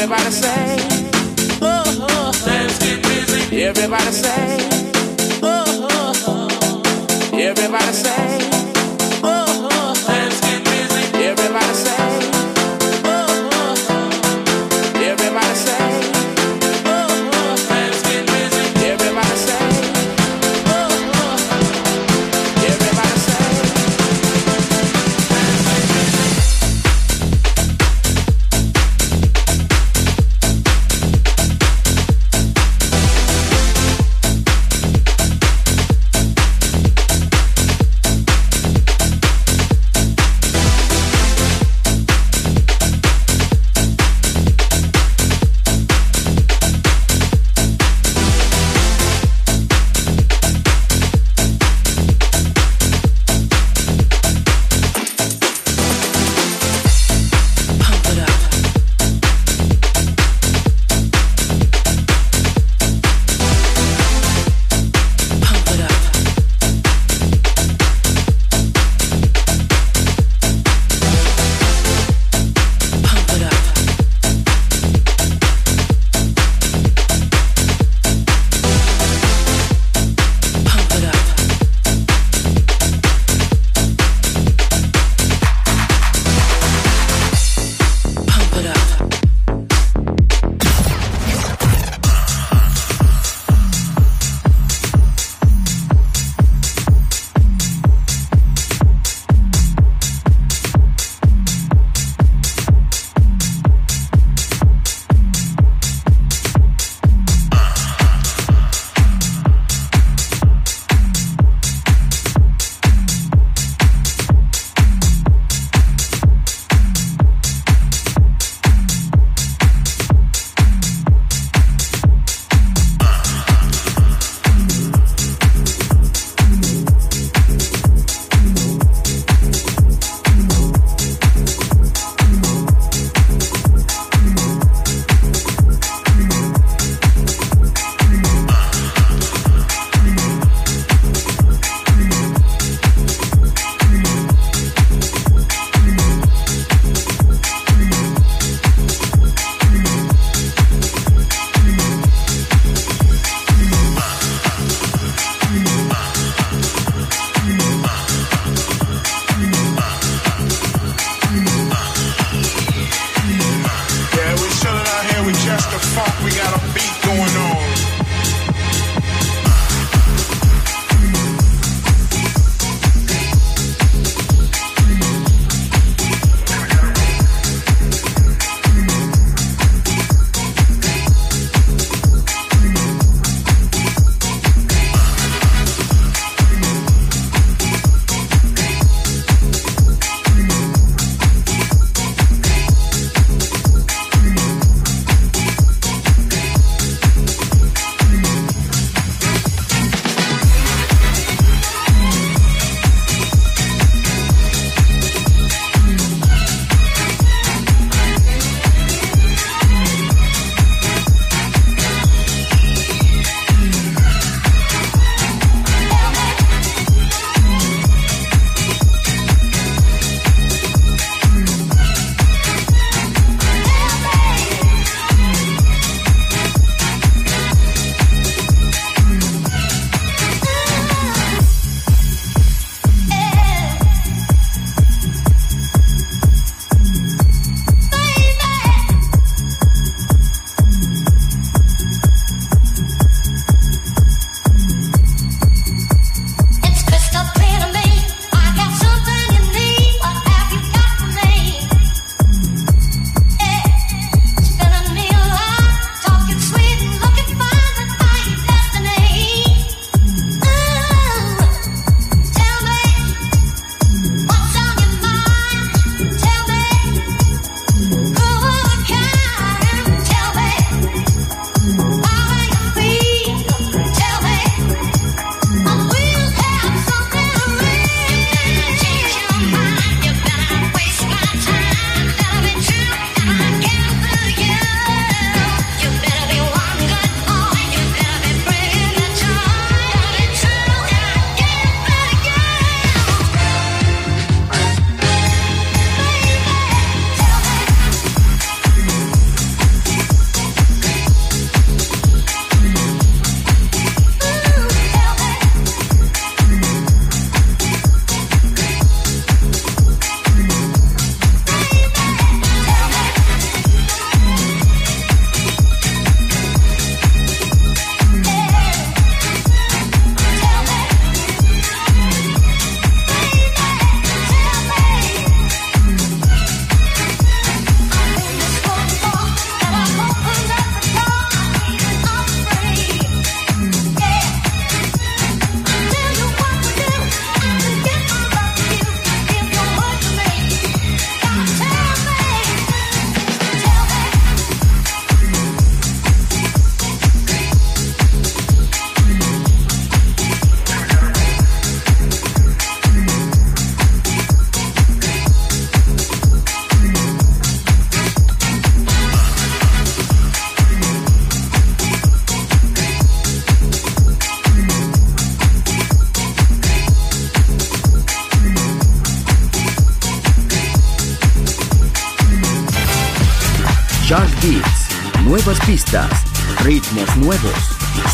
Everybody say, oh, oh, oh. Get busy. Everybody say, oh, oh, oh. Everybody say. Oh, oh, oh.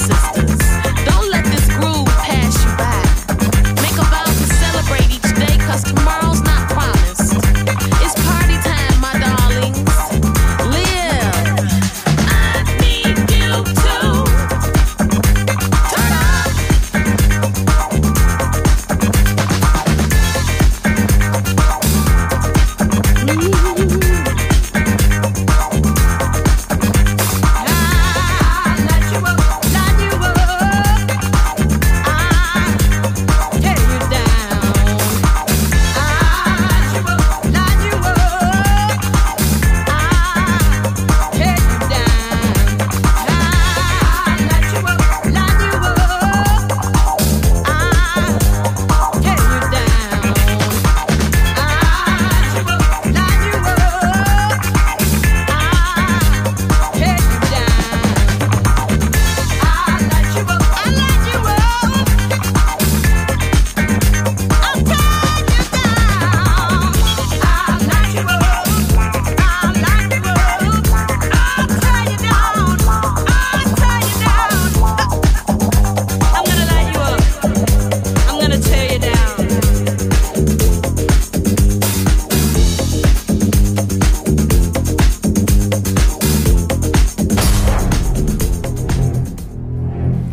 sisters.